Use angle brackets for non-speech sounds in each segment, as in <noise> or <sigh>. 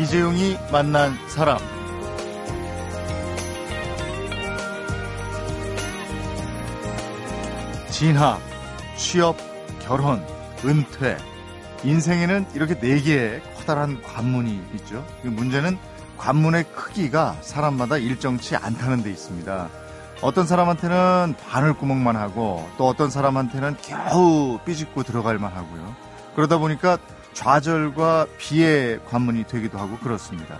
이재용이 만난 사람. 진학, 취업, 결혼, 은퇴. 인생에는 이렇게 네 개의 커다란 관문이 있죠. 문제는 관문의 크기가 사람마다 일정치 않다는 데 있습니다. 어떤 사람한테는 바늘구멍만 하고 또 어떤 사람한테는 겨우 삐집고 들어갈 만 하고요. 그러다 보니까 좌절과 비의 관문이 되기도 하고 그렇습니다.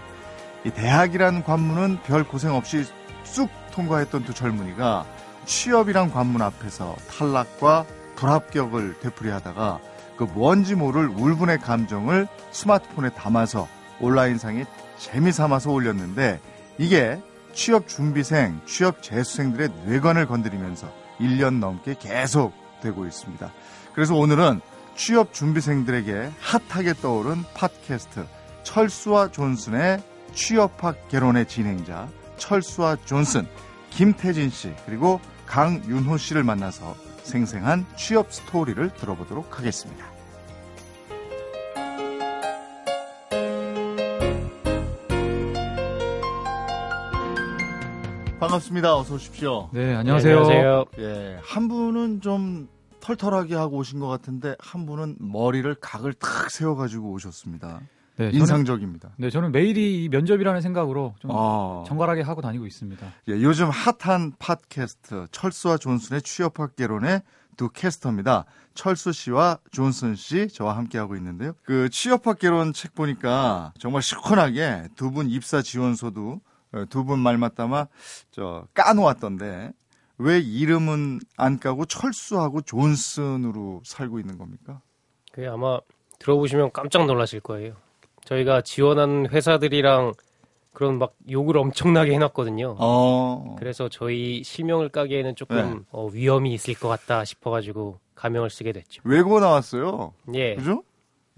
이 대학이란 관문은 별 고생 없이 쑥 통과했던 두 젊은이가 취업이란 관문 앞에서 탈락과 불합격을 되풀이하다가 그 뭔지 모를 울분의 감정을 스마트폰에 담아서 온라인상에 재미삼아서 올렸는데 이게 취업 준비생, 취업 재수생들의 뇌관을 건드리면서 1년 넘게 계속 되고 있습니다. 그래서 오늘은 취업 준비생들에게 핫하게 떠오른 팟캐스트 철수와 존슨의 취업학 개론의 진행자 철수와 존슨 김태진 씨 그리고 강윤호 씨를 만나서 생생한 취업 스토리를 들어보도록 하겠습니다. 반갑습니다. 어서 오십시오. 네, 안녕하세요. 네, 안녕하세요. 예, 한 분은 좀 털털하게 하고 오신 것 같은데 한 분은 머리를 각을 탁 세워가지고 오셨습니다. 네, 인상적입니다. 저는, 네, 저는 매일이 면접이라는 생각으로 좀 아. 정갈하게 하고 다니고 있습니다. 예, 요즘 핫한 팟캐스트 철수와 존슨의 취업학 개론의 두 캐스터입니다. 철수 씨와 존슨 씨 저와 함께 하고 있는데요. 그 취업학 개론 책 보니까 정말 시원하게 두 분 입사 지원서도 어, 두분 말 맞다마 저 까놓았던데 왜 이름은 안 까고 철수하고 존슨으로 살고 있는 겁니까? 그게 아마 들어보시면 깜짝 놀라실 거예요. 저희가 지원한 회사들이랑 그런 막 욕을 엄청나게 해놨거든요. 어. 그래서 저희 실명을 까기에는 조금 네. 어, 위험이 있을 것 같다 싶어가지고 가명을 쓰게 됐죠. 외국어 나왔어요. 예. 그죠?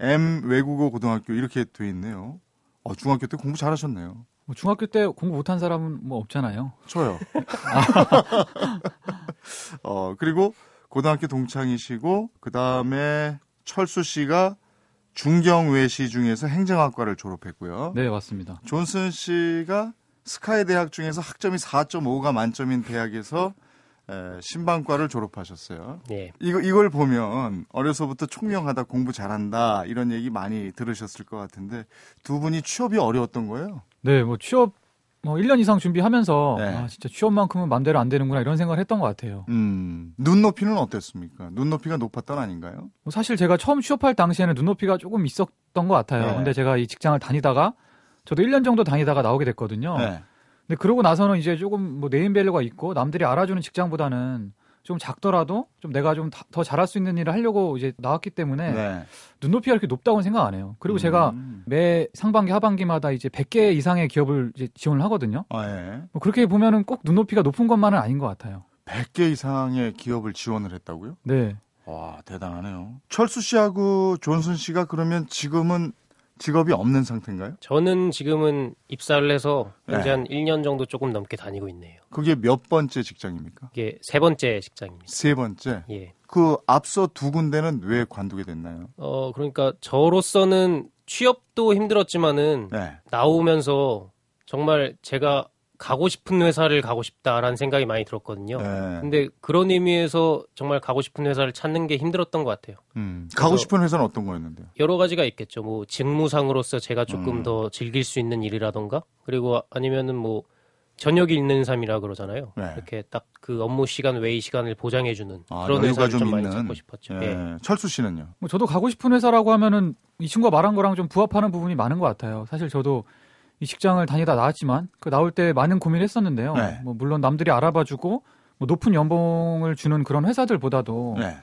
M 외국어 고등학교 이렇게 돼 있네요. 어, 중학교 때 공부 잘하셨네요. 뭐 중학교 때 공부 못한 사람은 뭐 없잖아요. 저요. <laughs> 어, 그리고 고등학교 동창이시고, 그 다음에 철수 씨가 중경외시 중에서 행정학과를 졸업했고요. 네, 맞습니다. 존슨 씨가 스카이 대학 중에서 학점이 4.5가 만점인 대학에서 에, 신방과를 졸업하셨어요. 네. 이거 이걸 보면 어려서부터 총명하다, 공부 잘한다 이런 얘기 많이 들으셨을 것 같은데 두 분이 취업이 어려웠던 거예요? 네, 뭐 취업 뭐 1년 이상 준비하면서 네. 아, 진짜 취업만큼은 맘대로 안 되는구나 이런 생각을 했던 것 같아요. 음, 눈높이는 어땠습니까? 눈높이가 높았던 아닌가요? 뭐 사실 제가 처음 취업할 당시에는 눈높이가 조금 있었던 것 같아요. 네. 근데 제가 이 직장을 다니다가 저도 1년 정도 다니다가 나오게 됐거든요. 네. 근데 그러고 나서는 이제 조금 뭐 네임밸류가 있고 남들이 알아주는 직장보다는 좀 작더라도 좀 내가 좀 더 잘할 수 있는 일을 하려고 이제 나왔기 때문에 네. 눈높이가 이렇게 높다고는 생각 안 해요. 그리고 음. 제가 매 상반기 하반기마다 이제 100개 이상의 기업을 이제 지원을 하거든요. 아, 예. 뭐 그렇게 보면은 꼭 눈높이가 높은 것만은 아닌 것 같아요. 100개 이상의 기업을 지원을 했다고요? 네. 와, 대단하네요. 철수 씨하고 존슨 씨가 그러면 지금은 직업이 없는 상태인가요? 저는 지금은 입사를 해서 현재 네. 한 1년 정도 조금 넘게 다니고 있네요. 그게 몇 번째 직장입니까? 이게 세 번째 직장입니다. 세 번째? 예. 그 앞서 두 군데는 왜 관두게 됐나요? 어, 그러니까 저로서는 취업도 힘들었지만은 네. 나오면서 정말 제가 가고 싶은 회사를 가고 싶다라는 생각이 많이 들었거든요. 네. 근데 그런 의미에서 정말 가고 싶은 회사를 찾는 게 힘들었던 것 같아요. 음, 가고 싶은 회사는 어떤 거였는데요? 여러 가지가 있겠죠. 뭐 직무상으로서 제가 조금 음. 더 즐길 수 있는 일이라던가 그리고 아니면은 뭐 저녁이 있는 삶이라 그러잖아요. 네. 이렇게 딱 그 업무 시간 외의 시간을 보장해주는 아, 그런 회사를 좀, 좀 많이 찾고 싶었죠. 네. 네. 철수 씨는요? 뭐 저도 가고 싶은 회사라고 하면은 이 친구가 말한 거랑 좀 부합하는 부분이 많은 것 같아요. 사실 저도 이 직장을 다니다 나왔지만 그 나올 때 많은 고민을 했었는데요. 네. 뭐 물론 남들이 알아봐주고 뭐 높은 연봉을 주는 그런 회사들보다도 네.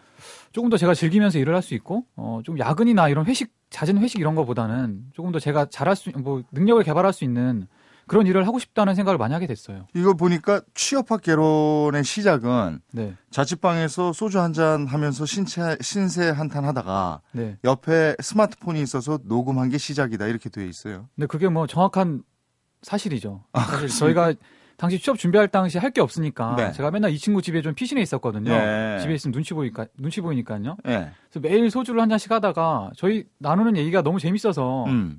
조금 더 제가 즐기면서 일을 할 수 있고 어, 좀 야근이나 이런 회식 잦은 회식 이런 거보다는 조금 더 제가 잘할 수 뭐 능력을 개발할 수 있는 그런 일을 하고 싶다는 생각을 많이 하게 됐어요. 이거 보니까 취업학 개론의 시작은 네. 자취방에서 소주 한 잔 하면서 신체, 신세 한탄 하다가 네. 옆에 스마트폰이 있어서 녹음한 게 시작이다 이렇게 되어 있어요. 네, 그게 뭐 정확한 사실이죠. 아, 사실 저희가 당시 취업 준비할 당시 할 게 없으니까 네. 제가 맨날 이 친구 집에 좀 피신해 있었거든요. 네. 집에 있으면 눈치 보니까 눈치 보이니까요. 네. 그래서 매일 소주를 한 잔씩 하다가 저희 나누는 얘기가 너무 재밌어서 음.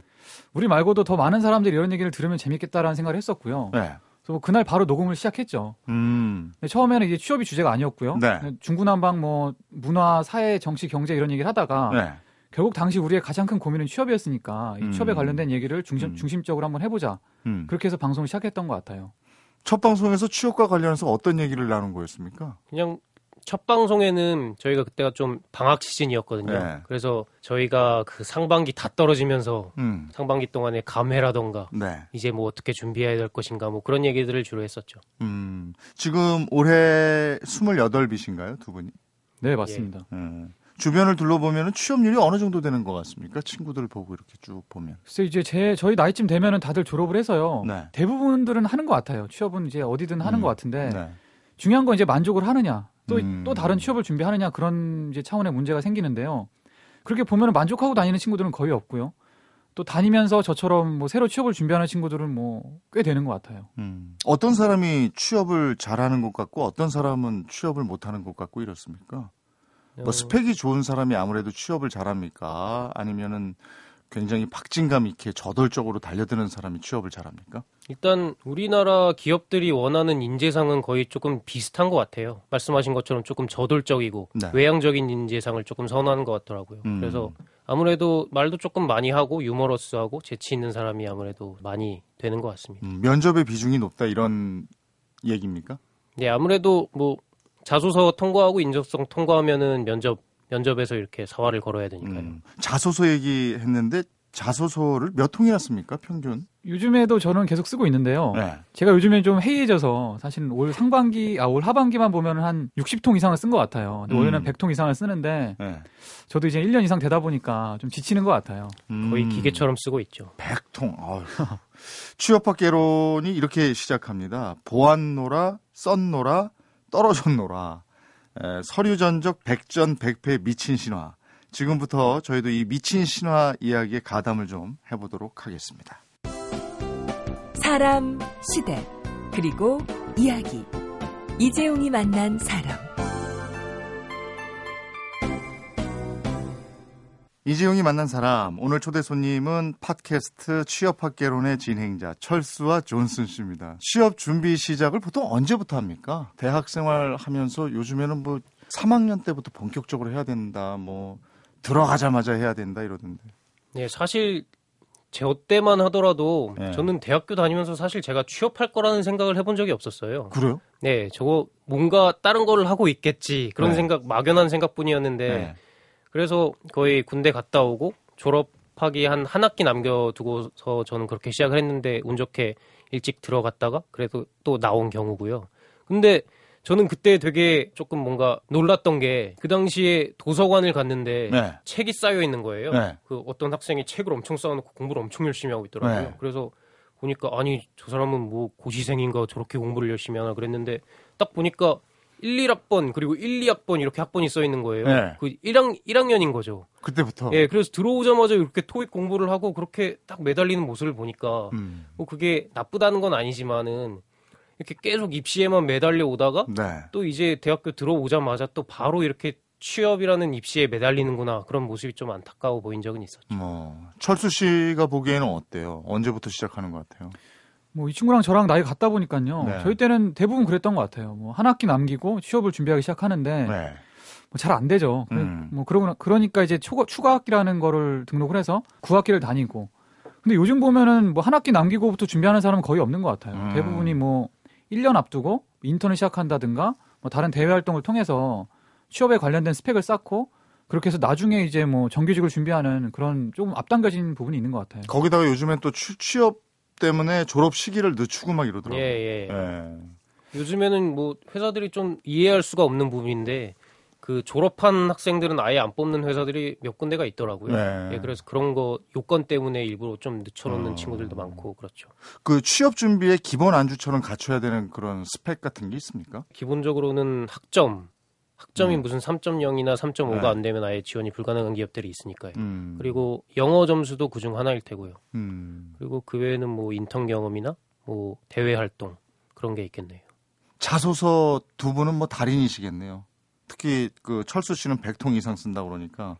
우리 말고도 더 많은 사람들이 이런 얘기를 들으면 재밌겠다라는 생각을 했었고요. 네. 그래서 뭐 그날 바로 녹음을 시작했죠. 음. 처음에는 이제 취업이 주제가 아니었고요. 네. 중구난방 뭐 문화, 사회, 정치, 경제 이런 얘기를 하다가 네. 결국 당시 우리의 가장 큰 고민은 취업이었으니까 이 음. 취업에 관련된 얘기를 중심, 음. 중심적으로 한번 해보자. 음. 그렇게 해서 방송을 시작했던 것 같아요. 첫 방송에서 취업과 관련해서 어떤 얘기를 나눈 거였습니까? 그냥 첫 방송에는 저희가 그때가 좀 방학 시즌이었거든요. 네. 그래서 저희가 그 상반기 다 떨어지면서 음. 상반기 동안에 감회라던가 네. 이제 뭐 어떻게 준비해야 될 것인가 뭐 그런 얘기들을 주로 했었죠. 음. 지금 올해 28이신가요? 두 분이? 네, 맞습니다. 예. 네. 주변을 둘러보면 취업률이 어느 정도 되는 것 같습니까? 친구들 보고 이렇게 쭉 보면. 글쎄 이제 제 저희 나이쯤 되면은 다들 졸업을 해서요. 네. 대부분들은 하는 것 같아요. 취업은 이제 어디든 하는 음. 것 같은데 네. 중요한 건 이제 만족을 하느냐, 또또 음. 또 다른 취업을 준비하느냐 그런 이제 차원의 문제가 생기는데요. 그렇게 보면은 만족하고 다니는 친구들은 거의 없고요. 또 다니면서 저처럼 뭐 새로 취업을 준비하는 친구들은 뭐 꽤 되는 것 같아요. 음. 어떤 사람이 취업을 잘하는 것 같고 어떤 사람은 취업을 못하는 것 같고 이렇습니까? 뭐 어. 스펙이 좋은 사람이 아무래도 취업을 잘합니까? 아니면은 굉장히 박진감 있게 저돌적으로 달려드는 사람이 취업을 잘합니까? 일단 우리나라 기업들이 원하는 인재상은 거의 조금 비슷한 것 같아요. 말씀하신 것처럼 조금 저돌적이고 네. 외향적인 인재상을 조금 선호하는 것 같더라고요. 음. 그래서 아무래도 말도 조금 많이 하고 유머러스하고 재치 있는 사람이 아무래도 많이 되는 것 같습니다. 음, 면접의 비중이 높다 이런 얘기입니까? 네, 아무래도 뭐 자소서 통과하고 인적성 통과하면은 면접 면접에서 이렇게 사활을 걸어야 되니까요. 음, 자소서 얘기했는데 자소서를 몇 통이나 씁니까 평균? 요즘에도 저는 계속 쓰고 있는데요. 네. 제가 요즘에 좀 해이해져서 사실 올 상반기, 아, 올 하반기만 보면 한 60통 이상을 쓴 것 같아요. 음. 원래는 100통 이상을 쓰는데 네. 저도 이제 1년 이상 되다 보니까 좀 지치는 것 같아요. 음. 거의 기계처럼 쓰고 있죠. 100통. 취업학개론이 이렇게 시작합니다. 보안노라, 썬노라, 떨어졌노라. 에, 서류 전적 백전 백패 미친 신화. 지금부터 저희도 이 미친 신화 이야기의 가담을 좀 해보도록 하겠습니다. 사람, 시대, 그리고 이야기. 이재용이 만난 사람. 이지용이 만난 사람 오늘 초대 손님은 팟캐스트 취업학개론의 진행자 철수와 존슨 씨입니다. 취업 준비 시작을 보통 언제부터 합니까? 대학 생활 하면서 요즘에는 뭐 3학년 때부터 본격적으로 해야 된다. 뭐 들어가자마자 해야 된다 이러던데. 네, 사실 제 때만 하더라도 네. 저는 대학교 다니면서 사실 제가 취업할 거라는 생각을 해본 적이 없었어요. 그래요? 네, 저거 뭔가 다른 거를 하고 있겠지 그런 네. 생각 막연한 생각뿐이었는데 네. 그래서 거의 군대 갔다 오고 졸업하기 한 한 학기 남겨두고서 저는 그렇게 시작을 했는데 운 좋게 일찍 들어갔다가 그래도 또 나온 경우고요. 근데 저는 그때 되게 조금 뭔가 놀랐던 게 그 당시에 도서관을 갔는데 네. 책이 쌓여 있는 거예요. 네. 그 어떤 학생이 책을 엄청 쌓아놓고 공부를 엄청 열심히 하고 있더라고요. 네. 그래서 보니까 아니 저 사람은 뭐 고시생인가 저렇게 공부를 열심히 하나 그랬는데 딱 보니까 1, 1학번 그리고 1, 2학번 이렇게 학번이 써 있는 거예요. 네. 그 1학 1학년인 거죠. 그때부터. 예, 그래서 들어오자마자 이렇게 토익 공부를 하고 그렇게 딱 매달리는 모습을 보니까 음. 뭐 그게 나쁘다는 건 아니지만은 이렇게 계속 입시에만 매달려 오다가 네. 또 이제 대학교 들어오자마자 또 바로 이렇게 취업이라는 입시에 매달리는구나 그런 모습이 좀 안타까워 보인 적은 있었죠. 뭐 철수 씨가 보기에는 어때요? 언제부터 시작하는 것 같아요? 뭐 이 친구랑 저랑 나이 같다 보니까요. 네. 저희 때는 대부분 그랬던 것 같아요. 뭐 한 학기 남기고 취업을 준비하기 시작하는데 네. 뭐잘 안 되죠. 음. 뭐 그러고 그러니까 이제 추가, 추가 학기라는 거를 등록을 해서 9학기를 다니고. 근데 요즘 보면은 뭐 한 학기 남기고부터 준비하는 사람은 거의 없는 것 같아요. 음. 대부분이 뭐 1년 앞두고 인턴을 시작한다든가 뭐 다른 대외 활동을 통해서 취업에 관련된 스펙을 쌓고 그렇게 해서 나중에 이제 뭐 정규직을 준비하는 그런 조금 앞당겨진 부분이 있는 것 같아요. 거기다가 요즘엔 또 취, 취업 때문에 졸업 시기를 늦추고 막 이러더라고요. 예, 예. 예. 요즘에는 뭐 회사들이 좀 이해할 수가 없는 부분인데 그 졸업한 학생들은 아예 안 뽑는 회사들이 몇 군데가 있더라고요. 네. 예, 그래서 그런 거 요건 때문에 일부러 좀 늦춰놓는 어... 친구들도 많고 그렇죠. 그 취업 준비에 기본 안주처럼 갖춰야 되는 그런 스펙 같은 게 있습니까? 기본적으로는 학점, 학점이 음. 무슨 3.0이나 3.5가 네. 안 되면 아예 지원이 불가능한 기업들이 있으니까요. 음. 그리고 영어 점수도 그중 하나일 테고요. 음. 그리고 그 외에는 뭐 인턴 경험이나 뭐 대외 활동 그런 게 있겠네요. 자소서 두 분은 뭐 달인이시겠네요. 특히 그 철수 씨는 100통 이상 쓴다 그러니까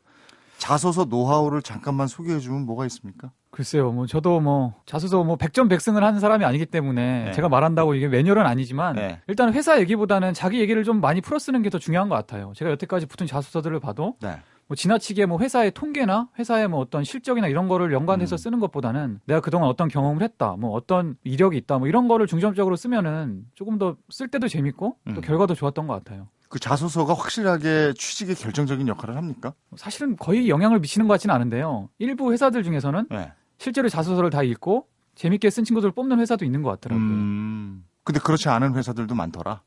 자소서 노하우를 잠깐만 소개해 주면 뭐가 있습니까? 글쎄요, 뭐 저도 뭐 자소서 뭐 100점 100승을 하는 사람이 아니기 때문에 네. 제가 말한다고 이게 매뉴얼은 아니지만 네. 일단 회사 얘기보다는 자기 얘기를 좀 많이 풀어 쓰는 게 더 중요한 것 같아요. 제가 여태까지 붙은 자소서들을 봐도 네. 뭐 지나치게 뭐 회사의 통계나 회사의 뭐 어떤 실적이나 이런 거를 연관해서 음. 쓰는 것보다는 내가 그동안 어떤 경험을 했다, 뭐 어떤 이력이 있다, 뭐 이런 거를 중점적으로 쓰면은 조금 더 쓸 때도 재밌고 또 음. 결과도 좋았던 것 같아요. 그 자소서가 확실하게 취직에 결정적인 역할을 합니까? 사실은 거의 영향을 미치는 것 같지는 않은데요. 일부 회사들 중에서는 네. 실제로 자소서를 다 읽고 재밌게 쓴 친구들을 뽑는 회사도 있는 것 같더라고요. 음, 근데 그렇지 않은 회사들도 많더라.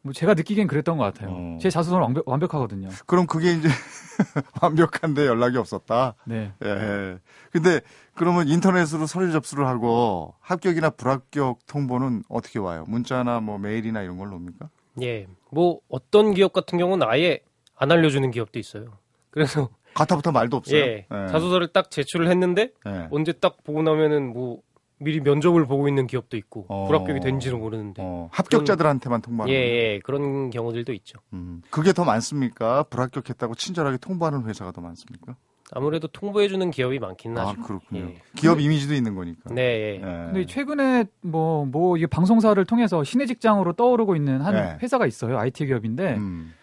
뭐 제가 느끼기엔 그랬던 것 같아요. 어. 제 자소서는 완벽, 완벽하거든요. 그럼 그게 이제 <laughs> 완벽한데 연락이 없었다. 네. 예. 근데 그러면 인터넷으로 서류 접수를 하고 합격이나 불합격 통보는 어떻게 와요? 문자나 뭐 메일이나 이런 걸로 옵니까? 예. 뭐 어떤 기업 같은 경우는 아예 안 알려주는 기업도 있어요. 그래서 가타부터 말도 없어요. 예. 예. 자소서를 딱 제출을 했는데 예. 언제 딱 보고 나면은 뭐 미리 면접을 보고 있는 기업도 있고 어... 불합격이 된지는 모르는데 어... 합격자들한테만 통보하는 예, 예, 그런 경우들도 있죠. 음. 그게 더 많습니까? 불합격했다고 친절하게 통보하는 회사가 더 많습니까? 아무래도 통보해주는 기업이 많긴 아, 하죠. 아, 그렇군요. 예. 기업 이미지도 있는 거니까. 네. 예. 예. 근데 최근에 뭐, 뭐, 이게 방송사를 통해서 신의 직장으로 떠오르고 있는 한 예. 회사가 있어요. IT 기업인데. 음.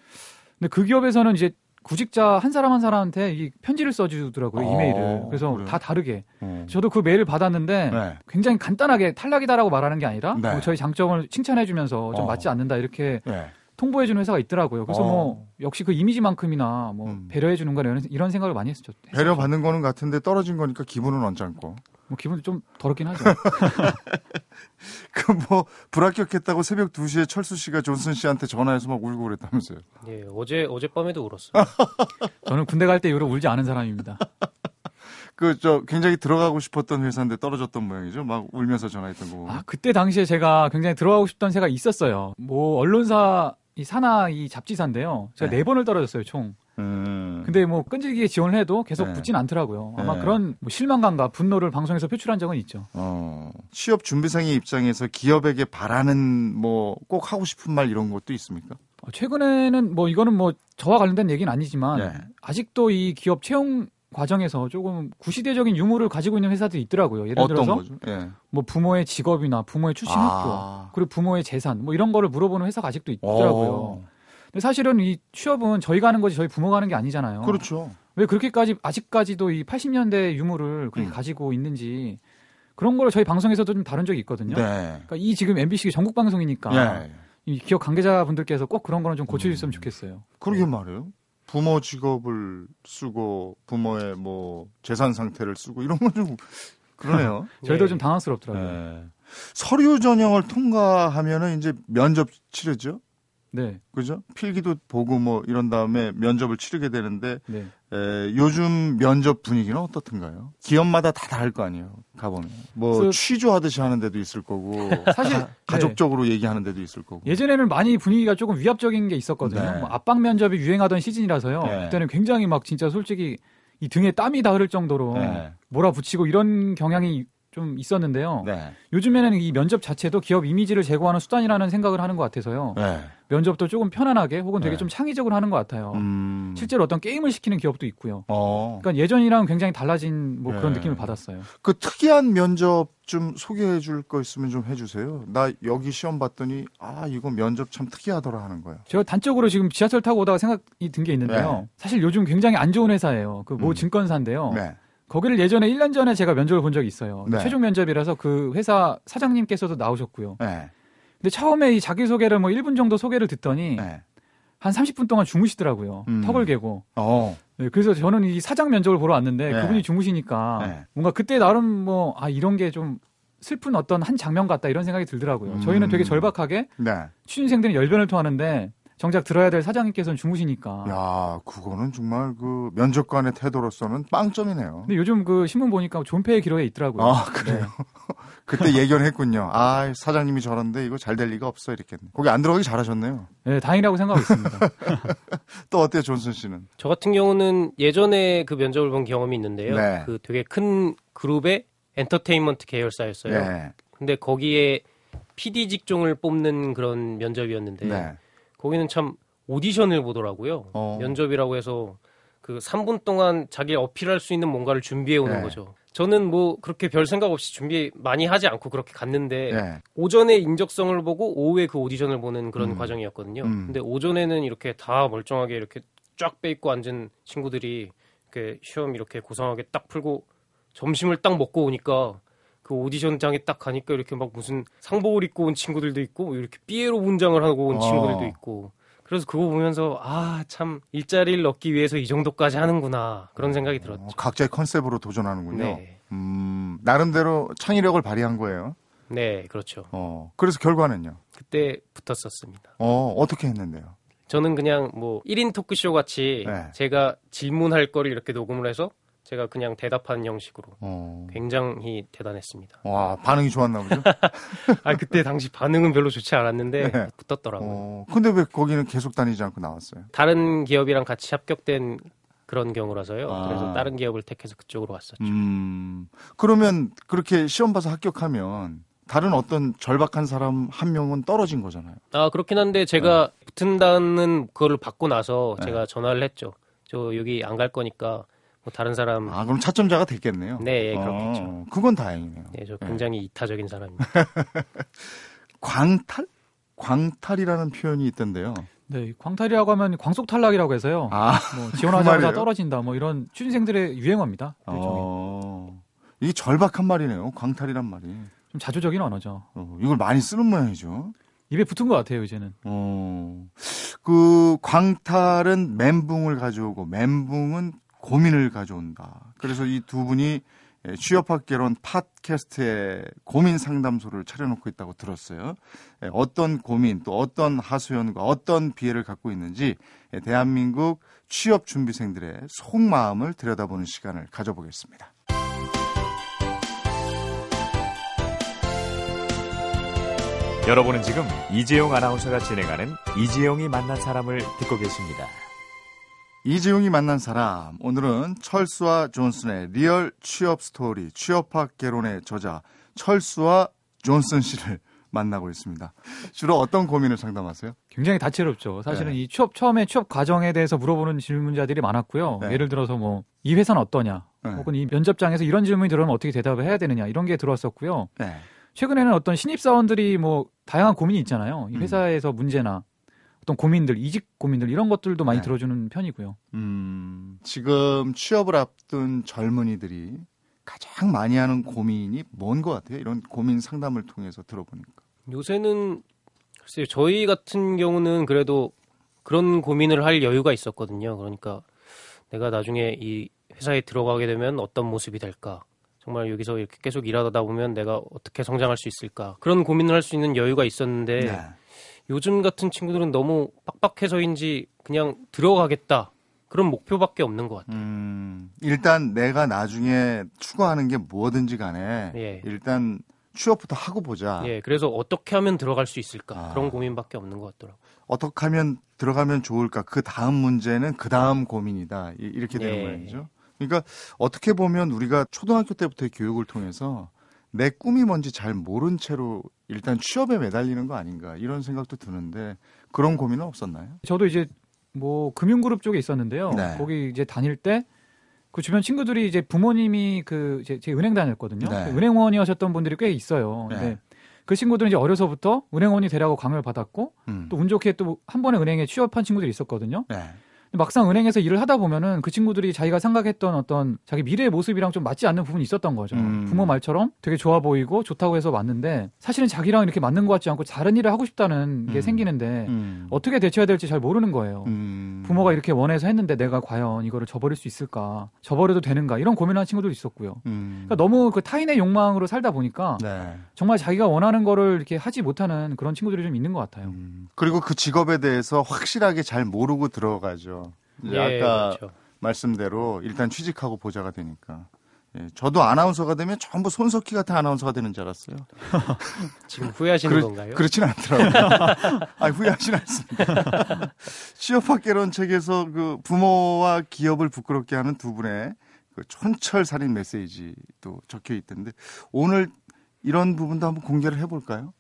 근데 그 기업에서는 이제 구직자 한 사람 한 사람한테 이 편지를 써주더라고요 어, 이메일을 그래서 그래. 다 다르게 어. 저도 그 메일을 받았는데 네. 굉장히 간단하게 탈락이다라고 말하는 게 아니라 네. 뭐 저희 장점을 칭찬해주면서 좀 어. 맞지 않는다 이렇게 네. 통보해주는 회사가 있더라고요. 그래서 뭐 어. 역시 그 이미지만큼이나 뭐 음. 배려해주는 거나 이런, 이런 생각을 많이 했었죠. 배려 받는 거는 같은데 떨어진 거니까 기분은 언짢고. 뭐 기분이 좀 더럽긴 하죠. <laughs> 그 뭐 불합격했다고 새벽 2시에 철수 씨가 존슨 씨한테 전화해서 막 울고 그랬다면서요. 예, 어제 어젯밤에도 울었어요. <laughs> 저는 군대 갈 때 이후로 울지 않은 사람입니다. <laughs> 그 저 굉장히 들어가고 싶었던 회사인데 떨어졌던 모양이죠. 막 울면서 전화했던 거. 아, 그때 당시에 제가 굉장히 들어가고 싶던 새가 있었어요. 뭐 언론사 이 산하 이 잡지사인데요. 제가 네, 네 번을 떨어졌어요, 총. 음. 근데 뭐 끈질기게 지원을 해도 계속 네. 붙진 않더라고요. 아마 네. 그런 뭐 실망감과 분노를 방송에서 표출한 적은 있죠. 어. 취업 준비생의 입장에서 기업에게 바라는 뭐 꼭 하고 싶은 말 이런 것도 있습니까? 어, 최근에는 뭐 이거는 뭐 저와 관련된 얘기는 아니지만 네. 아직도 이 기업 채용 과정에서 조금 구시대적인 유무를 가지고 있는 회사들이 있더라고요. 예를 들어서 예. 뭐 부모의 직업이나 부모의 출신 학교 아. 그리고 부모의 재산 뭐 이런 거를 물어보는 회사가 아직도 있더라고요. 오. 근데 사실은 이 취업은 저희가 하는 거지 저희 부모가 하는 게 아니잖아요. 그렇죠. 왜 그렇게까지 아직까지도 이 80년대 유무를 그렇게 음. 가지고 있는지 그런 걸 저희 방송에서도 좀 다룬 적이 있거든요. 네. 그러니까 이 지금 MBC 전국 방송이니까 네. 이 기업 관계자분들께서 꼭 그런 거는 좀 고쳐주셨으면 음. 좋겠어요. 그러게 말이에요. 부모 직업을 쓰고 부모의 뭐 재산 상태를 쓰고 이런 건 좀 그러네요. <laughs> 저희도 네. 좀 당황스럽더라고요. 네. 서류 전형을 통과하면은 이제 면접 치르죠. 네. 그죠? 필기도 보고 뭐 이런 다음에 면접을 치르게 되는데 네. 에, 요즘 면접 분위기는 어떻든가요? 기업마다 다 다를 거 아니에요. 가보면 뭐 취조하듯이 하는 데도 있을 거고 <laughs> 사실 가, 족적으로 네. 얘기하는 데도 있을 거고 예전에는 많이 분위기가 조금 위압적인 게 있었거든요. 네. 뭐 압박 면접이 유행하던 시즌이라서요. 네. 그때는 굉장히 막 진짜 솔직히 이 등에 땀이 다 흐를 정도로 네. 몰아붙이고 이런 경향이 좀 있었는데요. 네. 요즘에는 이 면접 자체도 기업 이미지를 제고하는 수단이라는 생각을 하는 것 같아서요. 네. 면접도 조금 편안하게 혹은 되게 네. 좀 창의적으로 하는 것 같아요. 음... 실제로 어떤 게임을 시키는 기업도 있고요. 어... 그러니까 예전이랑 굉장히 달라진 뭐 그런 네. 느낌을 받았어요. 그 특이한 면접 좀 소개해 줄 거 있으면 좀 해주세요. 나 여기 시험 봤더니 아 이거 면접 참 특이하더라 하는 거예요. 제가 단적으로 지금 지하철 타고 오다가 생각이 든 게 있는데요. 네. 사실 요즘 굉장히 안 좋은 회사예요. 그모 음. 증권사인데요. 네. 거기를 예전에 1년 전에 제가 면접을 본 적이 있어요. 네. 최종 면접이라서 그 회사 사장님께서도 나오셨고요. 네. 근데 처음에 이 자기소개를 뭐 1분 정도 소개를 듣더니 네. 한 30분 동안 주무시더라고요. 음. 턱을 개고. 어. 네, 그래서 저는 이 사장 면접을 보러 왔는데 네. 그분이 주무시니까 네. 뭔가 그때 나름 뭐, 아, 이런 게 좀 슬픈 어떤 한 장면 같다 이런 생각이 들더라고요. 음. 저희는 되게 절박하게 네. 취준생들은 열변을 토하는데 정작 들어야 될 사장님께서는 주무시니까. 야, 그거는 정말 그 면접관의 태도로서는 빵점이네요. 근데 요즘 그 신문 보니까 존폐의 기록에 있더라고요. 아, 그래요? 네. <laughs> 그때 예견했군요. 아, 사장님이 저런데 이거 잘 될 리가 없어 이렇게. 거기 안 들어가기 잘하셨네요. 네, 다행이라고 생각하고 있습니다. <laughs> 또 어때요, 존슨 씨는? 저 같은 경우는 예전에 그 면접을 본 경험이 있는데요. 네. 그 되게 큰 그룹의 엔터테인먼트 계열사였어요. 네. 근데 거기에 PD 직종을 뽑는 그런 면접이었는데 네. 거기는 참 오디션을 보더라고요. 어. 면접이라고 해서 그 3분 동안 자기 어필할 수 있는 뭔가를 준비해 오는 네. 거죠. 저는 뭐 그렇게 별 생각 없이 준비 많이 하지 않고 그렇게 갔는데 네. 오전에 인적성을 보고 오후에 그 오디션을 보는 그런 음. 과정이었거든요. 음. 근데 오전에는 이렇게 다 멀쩡하게 이렇게 쫙 빼입고 앉은 친구들이 이렇게 시험 이렇게 고상하게 딱 풀고 점심을 딱 먹고 오니까 그 오디션장에 딱 가니까 이렇게 막 무슨 상복을 입고 온 친구들도 있고 뭐 이렇게 삐에로 분장을 하고 온 어. 친구들도 있고 그래서 그거 보면서 아 참 일자리를 얻기 위해서 이 정도까지 하는구나 그런 생각이 들었죠. 어, 각자의 컨셉으로 도전하는군요. 네. 음, 나름대로 창의력을 발휘한 거예요. 네, 그렇죠. 어, 그래서 결과는요? 그때 붙었었습니다. 어, 어떻게 했는데요? 저는 그냥 뭐 1인 토크쇼 같이 네. 제가 질문할 거를 이렇게 녹음을 해서 제가 그냥 대답하는 형식으로 어... 굉장히 대단했습니다. 와 반응이 좋았나 보죠? <laughs> 아 그때 당시 반응은 별로 좋지 않았는데 네. 붙었더라고요. 어... 근데 왜 거기는 계속 다니지 않고 나왔어요? 다른 기업이랑 같이 합격된 그런 경우라서요. 아... 그래서 다른 기업을 택해서 그쪽으로 왔었죠. 음... 그러면 그렇게 시험 봐서 합격하면 다른 어떤 절박한 사람 한 명은 떨어진 거잖아요. 아 그렇긴 한데 제가 네. 붙은다는 그거를 받고 나서 네. 제가 전화를 했죠. 저 여기 안 갈 거니까 뭐 다른 사람 아 그럼 차점자가 됐겠네요. 네, 예, 그렇겠죠. 어, 그건 다행이네요. 네, 저 굉장히 네. 이타적인 사람입니다. <laughs> 광탈? 광탈이라는 표현이 있던데요. 네, 광탈이라고 하면 광속 탈락이라고 해서요. 아, 뭐 지원하자마자 그 떨어진다, 뭐 이런 취준생들의 유행어입니다. 어, 이게 절박한 말이네요. 광탈이란 말이. 좀 자조적인 언어죠. 어, 이걸 많이 쓰는 모양이죠. 입에 붙은 것 같아요, 이제는. 어, 그 광탈은 멘붕을 가져오고 멘붕은 고민을 가져온다. 그래서 이 두 분이 취업학개론 팟캐스트에 고민 상담소를 차려놓고 있다고 들었어요. 예, 어떤 고민 또 어떤 하소연과 어떤 비애를 갖고 있는지 예, 대한민국 취업 준비생들의 속마음을 들여다보는 시간을 가져보겠습니다. 여러분은 지금 이재용 아나운서가 진행하는 이재용이 만난 사람을 듣고 계십니다. 이재용이 만난 사람 오늘은 철수와 존슨의 리얼 취업 스토리 취업학 개론의 저자 철수와 존슨 씨를 <laughs> 만나고 있습니다. 주로 어떤 고민을 상담하세요? 굉장히 다채롭죠. 사실은 네. 이 취업 처음에 취업 과정에 대해서 물어보는 질문자들이 많았고요. 네. 예를 들어서 뭐 이 회사는 어떠냐, 네. 혹은 이 면접장에서 이런 질문이 들어오면 어떻게 대답을 해야 되느냐 이런 게 들어왔었고요. 네. 최근에는 어떤 신입 사원들이 뭐 다양한 고민이 있잖아요. 이 음. 회사에서 음. 문제나 어떤 고민들, 이직 고민들 이런 것들도 많이 네. 들어주는 편이고요. 음, 지금 취업을 앞둔 젊은이들이 가장 많이 하는 고민이 뭔 것 같아요? 이런 고민 상담을 통해서 들어보니까. 요새는 글쎄요, 저희 같은 경우는 그래도 그런 고민을 할 여유가 있었거든요. 그러니까 내가 나중에 이 회사에 들어가게 되면 어떤 모습이 될까? 정말 여기서 이렇게 계속 일하다 보면 내가 어떻게 성장할 수 있을까? 그런 고민을 할 수 있는 여유가 있었는데 네. 요즘 같은 친구들은 너무 빡빡해서인지 그냥 들어가겠다. 그런 목표밖에 없는 것 같아요. 음, 일단 내가 나중에 추구하는 게 뭐든지 간에 예. 일단 취업부터 하고 보자. 예, 그래서 어떻게 하면 들어갈 수 있을까 아. 그런 고민밖에 없는 것 같더라고요. 어떻게 하면 들어가면 좋을까 그 다음 문제는 그 다음 고민이다 이렇게 되는 예. 모양이죠. 그러니까 어떻게 보면 우리가 초등학교 때부터의 교육을 통해서 내 꿈이 뭔지 잘 모른 채로 일단 취업에 매달리는 거 아닌가 이런 생각도 드는데 그런 고민은 없었나요? 저도 이제 뭐 금융그룹 쪽에 있었는데요. 네. 거기 이제 다닐 때 그 주변 친구들이 이제 부모님이 그 이제 제 은행 다녔거든요. 네. 은행원이하셨던 분들이 꽤 있어요. 네. 근데 그 친구들은 이제 어려서부터 은행원이 되라고 강요를 받았고 음. 또운 좋게 또 한 번에 은행에 취업한 친구들이 있었거든요. 네. 막상 은행에서 일을 하다 보면은 그 친구들이 자기가 생각했던 어떤 자기 미래의 모습이랑 좀 맞지 않는 부분이 있었던 거죠. 음. 부모 말처럼 되게 좋아 보이고 좋다고 해서 맞는데 사실은 자기랑 이렇게 맞는 것 같지 않고 다른 일을 하고 싶다는 게 음. 생기는데 음. 어떻게 대처해야 될지 잘 모르는 거예요. 음. 부모가 이렇게 원해서 했는데 내가 과연 이거를 저버릴 수 있을까? 저버려도 되는가? 이런 고민하는 친구들도 있었고요. 음. 그러니까 너무 그 타인의 욕망으로 살다 보니까 네. 정말 자기가 원하는 거를 이렇게 하지 못하는 그런 친구들이 좀 있는 것 같아요. 음. 그리고 그 직업에 대해서 확실하게 잘 모르고 들어가죠. 예, 아까 그렇죠. 말씀대로 일단 취직하고 보자가 되니까. 예, 저도 아나운서가 되면 전부 손석희 같은 아나운서가 되는 줄 알았어요. <laughs> 지금 후회하시는 그러, 건가요? 그렇지는 않더라고요. <laughs> 아, 후회하지는 않습니다. 취업학개론 책에서 그 부모와 기업을 부끄럽게 하는 두 분의 그 촌철살인 메시지도 적혀 있던데 오늘 이런 부분도 한번 공개를 해볼까요?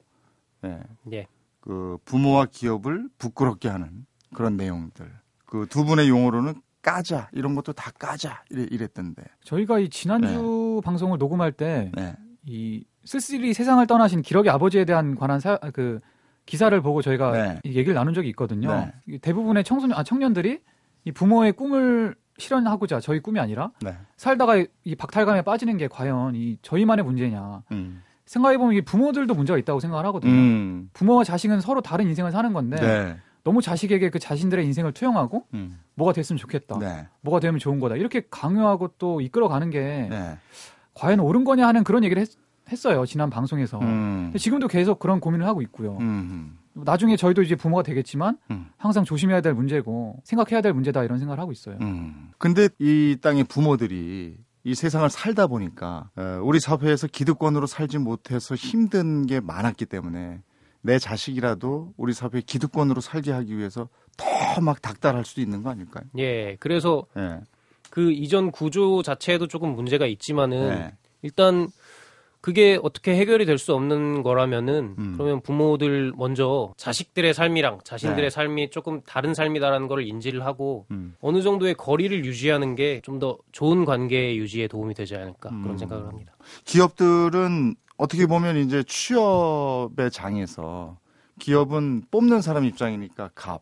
네. 예. 그 부모와 기업을 부끄럽게 하는 그런 내용들. 그 두 분의 용어로는 까자 이런 것도 다 까자 이랬, 던데 저희가 이 지난주 네. 방송을 녹음할 때이 네. 쓸쓸히 세상을 떠나신 기러기 아버지에 대한 관한 사, 그 기사를 보고 저희가 네. 얘기를 나눈 적이 있거든요. 네. 대부분의 청소년 아 청년들이 이 부모의 꿈을 실현하고자 저희 꿈이 아니라 네. 살다가 이 박탈감에 빠지는 게 과연 이 저희만의 문제냐. 음. 생각해 보면 이 부모들도 문제가 있다고 생각을 하거든요. 음. 부모와 자식은 서로 다른 인생을 사는 건데 네. 너무 자식에게 그 자신들의 인생을 투영하고 음. 뭐가 됐으면 좋겠다. 네. 뭐가 되면 좋은 거다. 이렇게 강요하고 또 이끌어가는 게 네. 과연 옳은 거냐 하는 그런 얘기를 했, 어요 지난 방송에서. 음. 지금도 계속 그런 고민을 하고 있고요. 음. 나중에 저희도 이제 부모가 되겠지만 음. 항상 조심해야 될 문제고 생각해야 될 문제다 이런 생각을 하고 있어요. 음. 근데 이 땅의 부모들이 이 세상을 살다 보니까 어, 우리 사회에서 기득권으로 살지 못해서 힘든 게 많았기 때문에 내 자식이라도 우리 사회에 기득권으로 살게 하기 위해서 더 막 닥달할 수도 있는 거 아닐까요? 예. 그래서 예. 그 이전 구조 자체에도 조금 문제가 있지만은 예. 일단 그게 어떻게 해결이 될 수 없는 거라면은 음. 그러면 부모들 먼저 자식들의 삶이랑 자신들의 네. 삶이 조금 다른 삶이다라는 걸 인지를 하고 음. 어느 정도의 거리를 유지하는 게 좀 더 좋은 관계 유지에 도움이 되지 않을까 음. 그런 생각을 합니다. 기업들은 어떻게 보면 이제 취업의 장에서 기업은 뽑는 사람 입장이니까 갑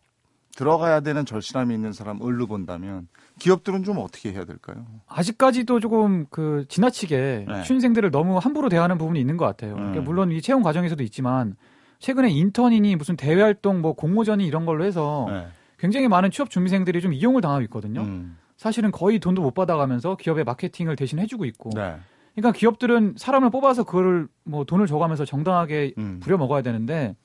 들어가야 되는 절실함이 있는 사람 을로 본다면 기업들은 좀 어떻게 해야 될까요? 아직까지도 조금 그 지나치게 네. 취준생들을 너무 함부로 대하는 부분이 있는 것 같아요. 그러니까 음. 물론 이 채용 과정에서도 있지만 최근에 인턴이니 무슨 대외 활동 뭐 공모전이 이런 걸로 해서 네. 굉장히 많은 취업 준비생들이 좀 이용을 당하고 있거든요. 음. 사실은 거의 돈도 못 받아가면서 기업의 마케팅을 대신 해주고 있고. 네. 그러니까 기업들은 사람을 뽑아서 그거를 뭐 돈을 줘가면서 정당하게 음. 부려 먹어야 되는데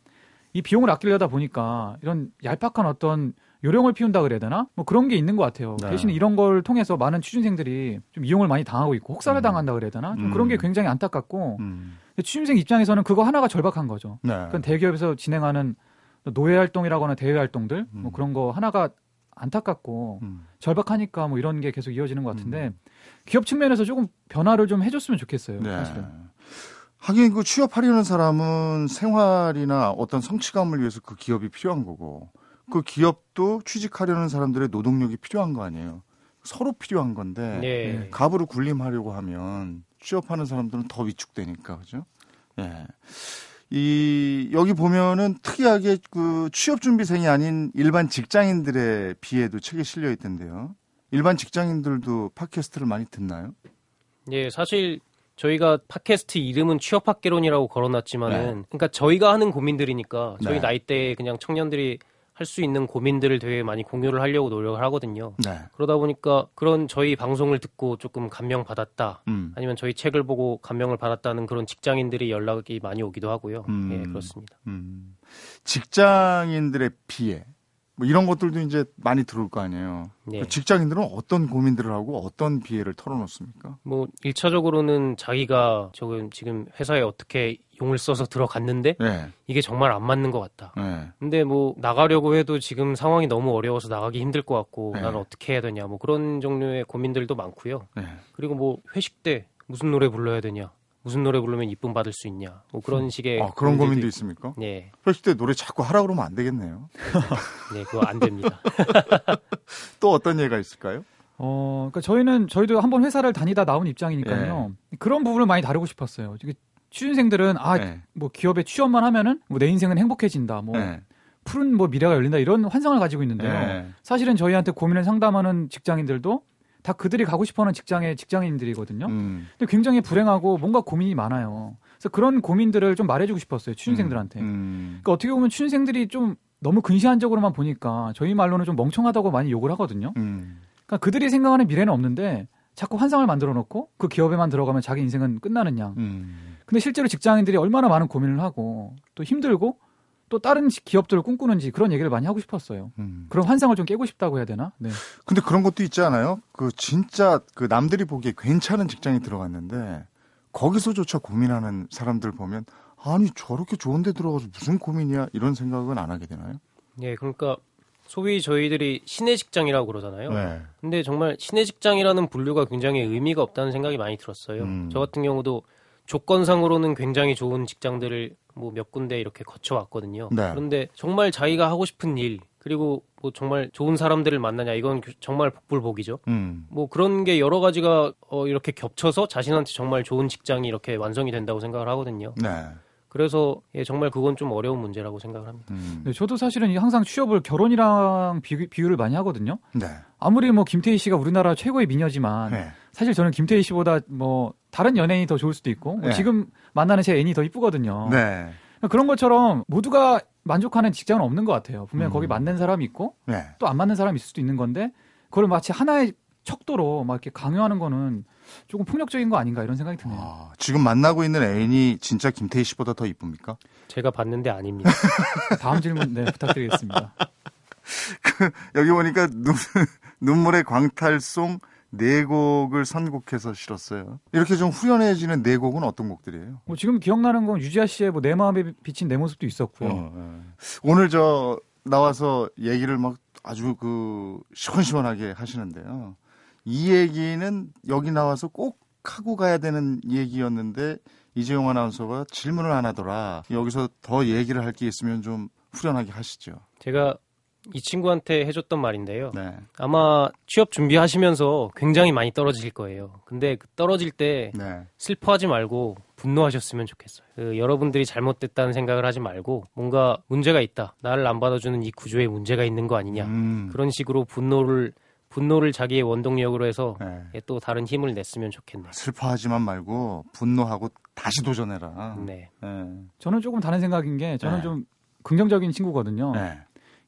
이 비용을 아끼려다 보니까 이런 얄팍한 어떤 요령을 피운다 그래야 되나? 뭐 그런 게 있는 것 같아요. 네. 대신 이런 걸 통해서 많은 취준생들이 좀 이용을 많이 당하고 있고 혹사를 음. 당한다 그래야 되나? 좀 음. 그런 게 굉장히 안타깝고 음. 취준생 입장에서는 그거 하나가 절박한 거죠. 네. 그건 대기업에서 진행하는 노예 활동이라거나 대외 활동들 뭐 음. 그런 거 하나가 안타깝고 음. 절박하니까 뭐 이런 게 계속 이어지는 것 같은데 음. 기업 측면에서 조금 변화를 좀 해줬으면 좋겠어요. 네. 사실은. 하긴 그 취업하려는 사람은 생활이나 어떤 성취감을 위해서 그 기업이 필요한 거고 그 기업도 취직하려는 사람들의 노동력이 필요한 거 아니에요. 서로 필요한 건데 네. 갑으로 군림하려고 하면 취업하는 사람들은 더 위축되니까 그죠? 예. 이 여기 보면은 특이하게 그 취업 준비생이 아닌 일반 직장인들의 비에도 책에 실려 있던데요. 일반 직장인들도 팟캐스트를 많이 듣나요? 예, 사실 저희가 팟캐스트 이름은 취업학개론이라고 걸어놨지만은, 네. 그러니까 저희가 하는 고민들이니까 저희 네. 나이대 그냥 청년들이 할 수 있는 고민들을 되게 많이 공유를 하려고 노력을 하거든요. 네. 그러다 보니까 그런 저희 방송을 듣고 조금 감명 받았다, 음. 아니면 저희 책을 보고 감명을 받았다는 그런 직장인들이 연락이 많이 오기도 하고요. 음. 예, 그렇습니다. 음. 직장인들의 피해, 뭐 이런 것들도 이제 많이 들어올 거 아니에요. 네. 그 직장인들은 어떤 고민들을 하고 어떤 비애를 털어놓습니까? 뭐 1차적으로는 자기가 지금 지금 회사에 어떻게 용을 써서 들어갔는데 네. 이게 정말 안 맞는 것 같다. 네. 근데 뭐 나가려고 해도 지금 상황이 너무 어려워서 나가기 힘들 것 같고 네. 나는 어떻게 해야 되냐 뭐 그런 종류의 고민들도 많고요. 네. 그리고 뭐 회식 때 무슨 노래 불러야 되냐 무슨 노래 부르면 이쁨 받을 수 있냐 뭐 그런 음. 식의 아, 그런 고민도 있습니까? 네. 회식 때 노래 자꾸 하라 그러면 안 되겠네요. <laughs> 네, 그거 안 됩니다. <laughs> 또 어떤 예가 있을까요? 어, 그러니까 저희는 저희도 한번 회사를 다니다 나온 입장이니까요. 네. 그런 부분을 많이 다루고 싶었어요. 취준생들은 아, 네. 뭐 기업에 취업만 하면은 뭐 내 인생은 행복해진다. 뭐 네. 푸른 뭐 미래가 열린다 이런 환상을 가지고 있는데요. 네. 사실은 저희한테 고민을 상담하는 직장인들도 다 그들이 가고 싶어하는 직장의 직장인들이거든요. 음. 근데 굉장히 불행하고 뭔가 고민이 많아요. 그래서 그런 고민들을 좀 말해주고 싶었어요 취준생들한테. 음. 음. 그러니까 어떻게 보면 취준생들이 좀 너무 근시안적으로만 보니까 저희 말로는 좀 멍청하다고 많이 욕을 하거든요. 음. 그러니까 그들이 생각하는 미래는 없는데 자꾸 환상을 만들어 놓고 그 기업에만 들어가면 자기 인생은 끝나는 양. 음. 근데 실제로 직장인들이 얼마나 많은 고민을 하고 또 힘들고 또 다른 기업들을 꿈꾸는지 그런 얘기를 많이 하고 싶었어요. 음. 그런 환상을 좀 깨고 싶다고 해야 되나? 네. 근데 그런 것도 있지 않아요? 그 진짜 그 남들이 보기에 괜찮은 직장에 들어갔는데 거기서조차 고민하는 사람들 보면 아니 저렇게 좋은 데 들어가서 무슨 고민이야 이런 생각은 안 하게 되나요? 예, 그러니까 소위 저희들이 신의 직장이라고 그러잖아요. 네. 근데 정말 신의 직장이라는 분류가 굉장히 의미가 없다는 생각이 많이 들었어요. 음. 저 같은 경우도 조건상으로는 굉장히 좋은 직장들을 뭐 몇 군데 이렇게 거쳐왔거든요. 네. 그런데 정말 자기가 하고 싶은 일, 그리고 뭐 정말 좋은 사람들을 만나냐 이건 정말 복불복이죠. 음. 뭐 그런 게 여러 가지가 어 이렇게 겹쳐서 자신한테 정말 좋은 직장이 이렇게 완성이 된다고 생각을 하거든요. 네. 그래서 예, 정말 그건 좀 어려운 문제라고 생각을 합니다. 음. 네, 저도 사실은 항상 취업을 결혼이랑 비교, 비유를 많이 하거든요. 네. 아무리 뭐 김태희 씨가 우리나라 최고의 미녀지만 네. 사실 저는 김태희 씨보다 뭐 다른 연예인이 더 좋을 수도 있고 뭐 네. 지금 만나는 제 애인이 더 이쁘거든요. 네. 그런 것처럼 모두가 만족하는 직장은 없는 것 같아요. 분명 히 음. 거기 맞는 사람이 있고 네. 또안 맞는 사람이 있을 수도 있는 건데 그걸 마치 하나의 척도로 막 이렇게 강요하는 거는 조금 폭력적인 거 아닌가 이런 생각이 드네요. 아, 지금 만나고 있는 애인이 진짜 김태희 씨보다 더 이쁩니까? 제가 봤는데 아닙니다. <laughs> 다음 질문 네 부탁드리겠습니다. <laughs> 그, 여기 보니까 눈, <laughs> 눈물의 광탈송 네 곡을 선곡해서 실었어요. 이렇게 좀 후련해지는 네 곡은 어떤 곡들이에요? 뭐 지금 기억나는 건 유지아 씨의 뭐 내 마음에 비친 내 모습도 있었고요. 어, 네. 오늘 저 나와서 얘기를 막 아주 그 시원시원하게 하시는데요. 이 얘기는 여기 나와서 꼭 하고 가야 되는 얘기였는데 이재용 아나운서가 질문을 안 하더라. 여기서 더 얘기를 할 게 있으면 좀 후련하게 하시죠. 제가 이 친구한테 해줬던 말인데요. 네. 아마 취업 준비하시면서 굉장히 많이 떨어질 거예요. 근데 그 떨어질 때 네. 슬퍼하지 말고 분노하셨으면 좋겠어요. 그 여러분들이 잘못됐다는 생각을 하지 말고 뭔가 문제가 있다. 나를 안 받아주는 이 구조에 문제가 있는 거 아니냐. 음. 그런 식으로 분노를 분노를 자기의 원동력으로 해서 네. 또 다른 힘을 냈으면 좋겠네요. 슬퍼하지만 말고 분노하고 다시 도전해라. 네. 네. 저는 조금 다른 생각인 게 저는 네. 좀 긍정적인 친구거든요. 네.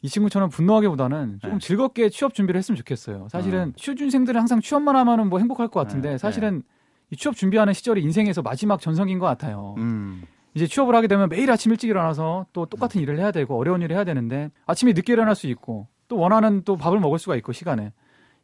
이 친구처럼 분노하기보다는 조금 네. 즐겁게 취업 준비를 했으면 좋겠어요. 사실은 음. 취준생들은 항상 취업만 하면은 뭐 행복할 것 같은데 네. 사실은 이 취업 준비하는 시절이 인생에서 마지막 전성기인 것 같아요. 음. 이제 취업을 하게 되면 매일 아침 일찍 일어나서 또 똑같은 일을 해야 되고 어려운 일을 해야 되는데 아침에 늦게 일어날 수 있고 또 원하는 또 밥을 먹을 수가 있고 시간에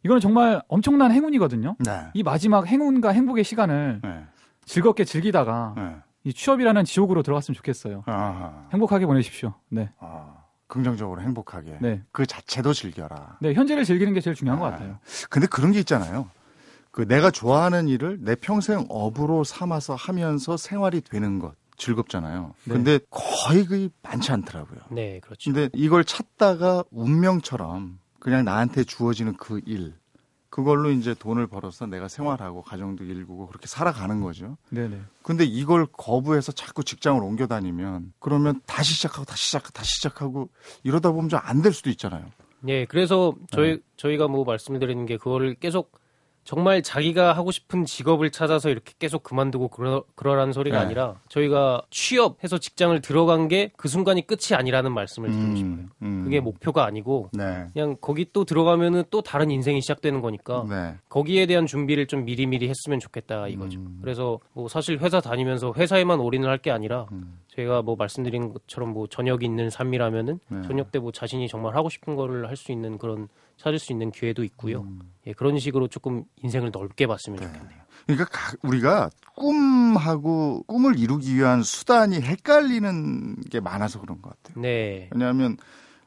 이거는 정말 엄청난 행운이거든요. 네. 이 마지막 행운과 행복의 시간을 네. 즐겁게 즐기다가 네. 이 취업이라는 지옥으로 들어갔으면 좋겠어요. 아하. 행복하게 보내십시오. 네. 아. 긍정적으로 행복하게. 네. 그 자체도 즐겨라. 네, 현재를 즐기는 게 제일 중요한 아, 것 같아요. 근데 그런 게 있잖아요. 그 내가 좋아하는 일을 내 평생 업으로 삼아서 하면서 생활이 되는 것. 즐겁잖아요. 네. 근데 거의 그 많지 않더라고요. 네, 그렇죠. 근데 이걸 찾다가 운명처럼 그냥 나한테 주어지는 그 일, 그걸로 이제 돈을 벌어서 내가 생활하고 가정도 일구고 그렇게 살아가는 거죠. 네네. 근데 이걸 거부해서 자꾸 직장을 옮겨 다니면 그러면 다시 시작하고 다시 시작 다시 시작하고 이러다 보면 좀 안 될 수도 있잖아요. 네, 그래서 저희 네. 저희가 뭐 말씀드리는 게 그거를 계속 정말 자기가 하고 싶은 직업을 찾아서 이렇게 계속 그만두고 그러, 그러라는 소리가 네. 아니라 저희가 취업해서 직장을 들어간 게 그 순간이 끝이 아니라는 말씀을 드리고 음, 싶어요. 음. 그게 목표가 아니고 네. 그냥 거기 또 들어가면은 또 다른 인생이 시작되는 거니까 네. 거기에 대한 준비를 좀 미리미리 했으면 좋겠다 이거죠. 음. 그래서 뭐 사실 회사 다니면서 회사에만 올인을 할 게 아니라 음. 제가 뭐 말씀드린 것처럼 뭐 저녁이 있는 삶이라면은 네. 저녁 때 뭐 자신이 정말 하고 싶은 거를 할 수 있는 그런 찾을 수 있는 기회도 있고요. 음. 예, 그런 식으로 조금 인생을 넓게 봤으면 네. 좋겠네요. 그러니까 우리가 꿈하고 꿈을 이루기 위한 수단이 헷갈리는 게 많아서 그런 것 같아요. 네. 왜냐하면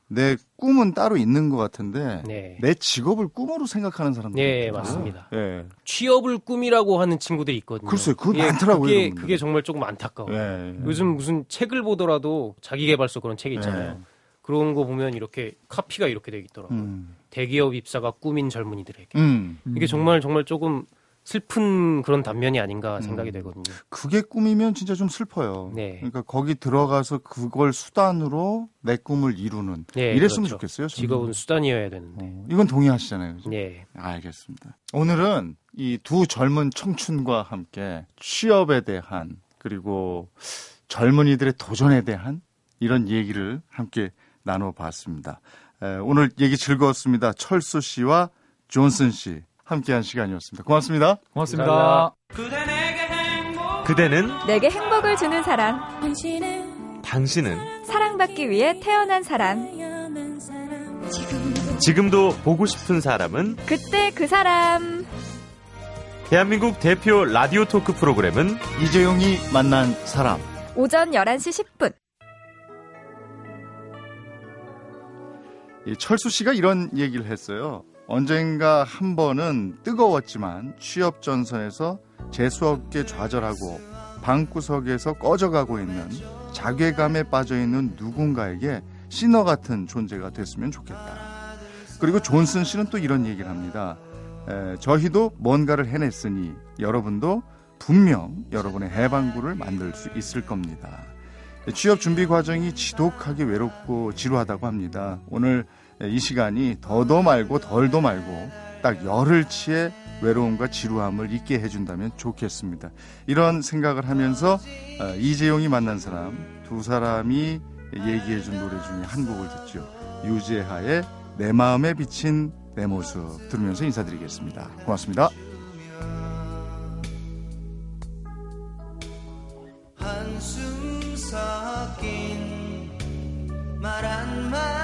내 꿈은 따로 있는 것 같은데 네. 내 직업을 꿈으로 생각하는 사람들 네 맞습니다. 네. 취업을 꿈이라고 하는 친구들이 있거든요. 글쎄요, 그거 예, 많더라고요. 그게, 그게 정말 조금 안타까워요. 네. 요즘 무슨 책을 보더라도 자기개발서 그런 책 있잖아요. 네. 그런 거 보면 이렇게 카피가 이렇게 되어 있더라고요. 음. 대기업 입사가 꿈인 젊은이들에게. 음. 이게 정말 정말 조금 슬픈 그런 단면이 아닌가 생각이 음. 되거든요. 그게 꿈이면 진짜 좀 슬퍼요. 네. 그러니까 거기 들어가서 그걸 수단으로 내 꿈을 이루는 네, 이랬으면 그렇죠. 좋겠어요. 저는. 직업은 수단이어야 되는데. 어, 이건 동의하시잖아요. 그죠? 네. 알겠습니다. 오늘은 이 두 젊은 청춘과 함께 취업에 대한 그리고 젊은이들의 도전에 대한 이런 얘기를 함께 나눠봤습니다. 오늘 얘기 즐거웠습니다. 철수 씨와 존슨 씨 함께한 시간이었습니다. 고맙습니다. 고맙습니다. 그대는 내게 행복을 주는 사람. 당신은 사랑받기 위해 태어난 사람. 지금도 보고 싶은 사람은 그때 그 사람. 대한민국 대표 라디오 토크 프로그램은 이재용이 만난 사람. 오전 11시 10분. 철수 씨가 이런 얘기를 했어요. 언젠가 한 번은 뜨거웠지만 취업 전선에서 재수없게 좌절하고 방구석에서 꺼져가고 있는 자괴감에 빠져 있는 누군가에게 시너 같은 존재가 됐으면 좋겠다. 그리고 존슨 씨는 또 이런 얘기를 합니다. 에, 저희도 뭔가를 해냈으니 여러분도 분명 여러분의 해방구를 만들 수 있을 겁니다. 취업 준비 과정이 지독하게 외롭고 지루하다고 합니다. 오늘 이 시간이 더도 말고 덜도 말고 딱 열흘 치의 외로움과 지루함을 잊게 해준다면 좋겠습니다. 이런 생각을 하면서 어, 이재용이 만난 사람 두 사람이 얘기해준 노래 중에 한 곡을 듣죠. 유재하의 내 마음에 비친 내 모습 들으면서 인사드리겠습니다. 고맙습니다. Maranma.